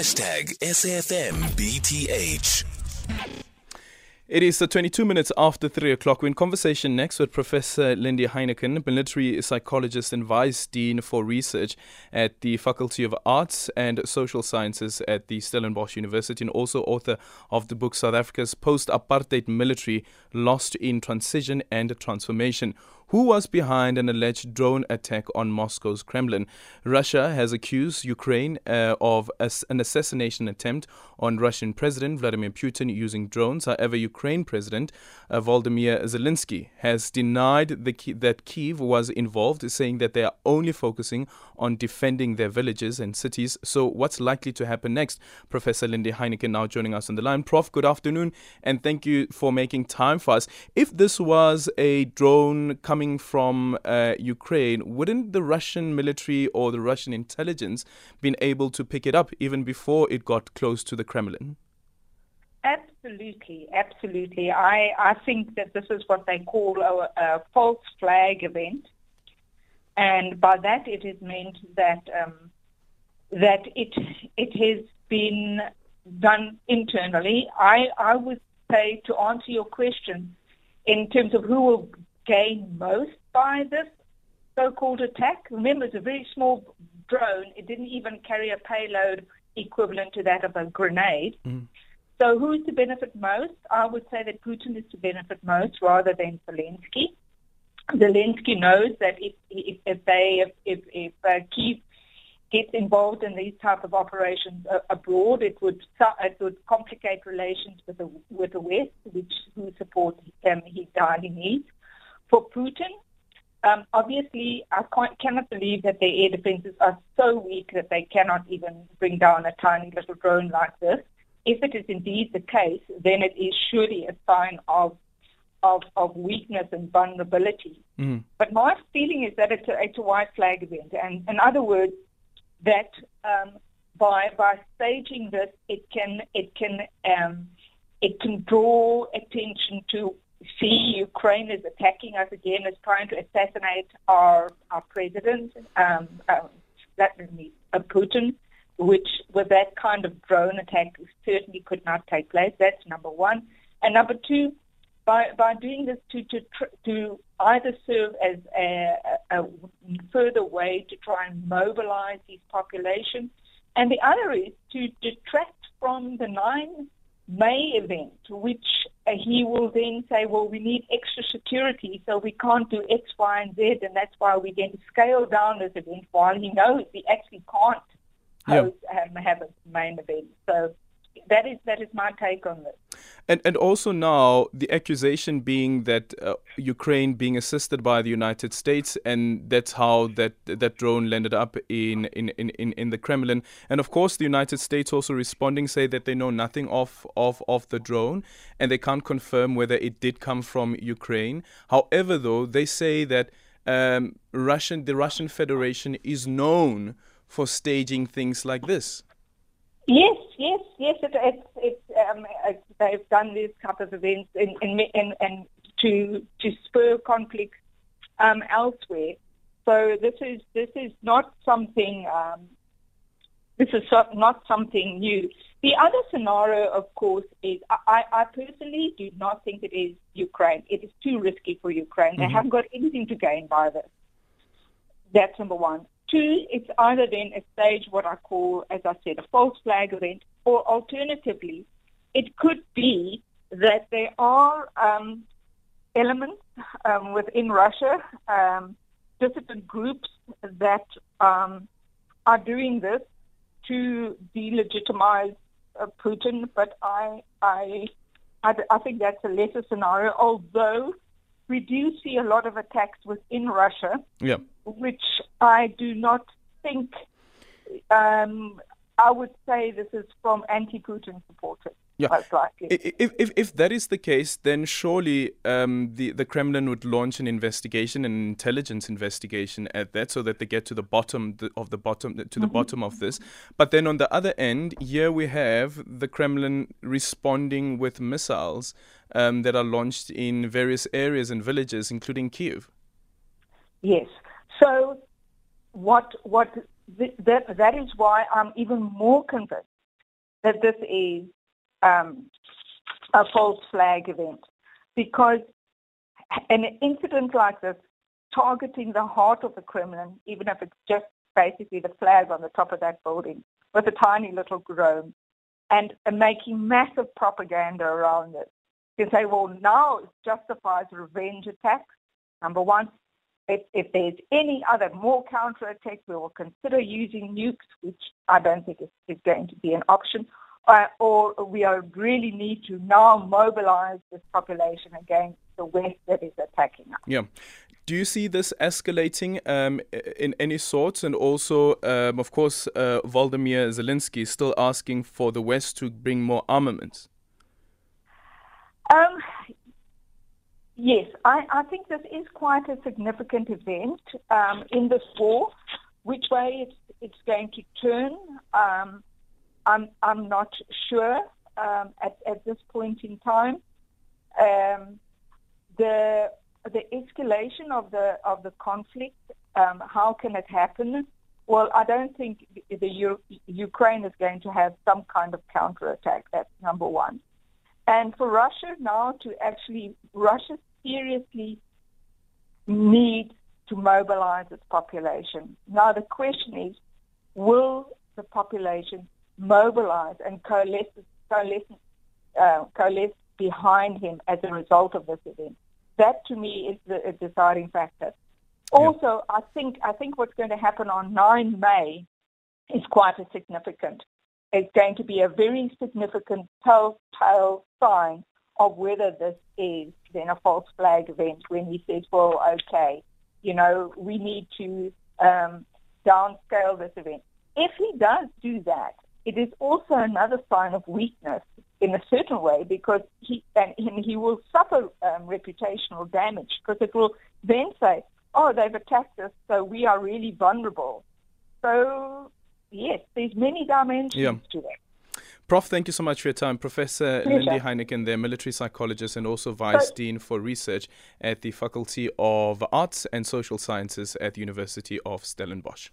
Hashtag SAFMBTH. It is uh, 22 minutes after 3 o'clock. We're in conversation next with Professor Lindy Heinecken, military psychologist and vice dean for research at the Faculty of Arts and Social Sciences at the Stellenbosch University, and also author of the book South Africa's Post Apartheid Military Lost in Transition and Transformation who was behind an alleged drone attack on Moscow's Kremlin. Russia has accused Ukraine uh, of an assassination attempt on Russian President Vladimir Putin using drones. However, Ukraine President uh, Volodymyr Zelensky has denied the, that Kiev was involved, saying that they are only focusing on defending their villages and cities. So, what's likely to happen next? Professor Lindy Heinecken now joining us on the line. Prof, good afternoon, and thank you for making time for us. If this was a drone coming coming from uh, Ukraine, wouldn't the Russian military or the Russian intelligence been able to pick it up even before it got close to the Kremlin? Absolutely, absolutely. I, I think that this is what they call a, a false flag event, and by that it is meant that um, that it it has been done internally. I I would say to answer your question in terms of who will gain most by this so-called attack. Remember, it's a very small drone. It didn't even carry a payload equivalent to that of a grenade. Mm. So who is to benefit most? I would say that Putin is to benefit most rather than Zelensky. Zelensky knows that if if, if they if if, if uh, Kiev gets involved in these type of operations uh, abroad, it would it would complicate relations with the with the West, which who support um, his dying needs. For Putin, um, obviously, I cannot believe that their air defenses are so weak that they cannot even bring down a tiny little drone like this. If it is indeed the case, then it is surely a sign of of, of weakness and vulnerability. Mm. But my feeling is that it's a, it's a white flag event, and in other words, that um, by by staging this, it can it can um, it can draw attention to see Ukraine is attacking us again, is trying to assassinate our our president, um, um, Putin, which with that kind of drone attack certainly could not take place. That's number one, and number two, by by doing this to to to either serve as a, a, further way to try and mobilize these populations, and the other is to detract from the nine May event, which he will then say, well, we need extra security, so we can't do X, Y, and Z, and that's why we're going to scale down this event while he knows he actually can't host, um, have a main event. So that is that is my take on this. And and also now the accusation being that uh, Ukraine being assisted by the United States, and that's how that that drone landed up in, in, in, in the Kremlin. And of course, the United States also responding say that they know nothing of of of the drone, and they can't confirm whether it did come from Ukraine. However, though they say that um, Russian the Russian Federation is known for staging things like this. Yes, yes, yes. It, it's it's um, it, they've done these type of events in in, in, in to to spur conflict um, elsewhere. So this is this is not something um, this is not something new. The other scenario, of course, is I, I personally do not think it is Ukraine. It is too risky for Ukraine. Mm-hmm. They haven't got anything to gain by this. That's number one. Two, it's either then a stage, what I call, as I said, a false flag event, or alternatively, it could be that there are um, elements um, within Russia, um, dissident groups that um, are doing this to delegitimize uh, Putin. But I, I, I, I think that's a lesser scenario, although we do see a lot of attacks within Russia, yep. which I do not think. Um, I would say this is from anti-Putin supporters. Yeah. Most likely. If, if, if that is the case, then surely um, the, the Kremlin would launch an investigation, an intelligence investigation at that, so that they get to the bottom of the bottom to mm-hmm. the bottom of this. But then on the other end, here we have the Kremlin responding with missiles um, that are launched in various areas and villages, including Kiev. Yes. So what what th- that that is why I'm even more convinced that this is um, a false flag event because an incident like this, targeting the heart of the Kremlin, even if it's just basically the flag on the top of that building with a tiny little dome, and making massive propaganda around it. You can say, well, now it justifies revenge attacks. Number one, if, if there's any other more counterattacks, we will consider using nukes, which I don't think is, is going to be an option. Uh, or we really need to now mobilize this population against the West that is attacking us. Yeah. Do you see this escalating um, in any sort? And also, um, of course, uh, Volodymyr Zelensky is still asking for the West to bring more armaments. Um, Yes, I, I, think this is quite a significant event um, in this war. Which way it's, it's going to turn, um, I'm, I'm not sure um, at, at this point in time. Um, the the escalation of the of the conflict, um, how can it happen? Well, I don't think the U- Ukraine is going to have some kind of counterattack. That's number one. And for Russia now to actually, Russia seriously needs to mobilize its population. Now the question is, will the population mobilize and coalesce, coalesce, uh, coalesce behind him as a result of this event? That to me is the deciding factor. Also, yeah. I think I think what's going to happen on 9 May is quite a significant. It's going to be a very significant telltale sign of whether this is then a false flag event when he says, well, okay, you know, we need to um, downscale this event. If he does do that, it is also another sign of weakness in a certain way because he and, and he will suffer um, reputational damage because it will then say, oh, they've attacked us, so we are really vulnerable. So yes, there's many dimensions yeah. to that. Prof, thank you so much for your time. Professor Pleasure. Lindy Heinecken, there, military psychologist and also Vice Dean for Research at the Faculty of Arts and Social Sciences at the University of Stellenbosch.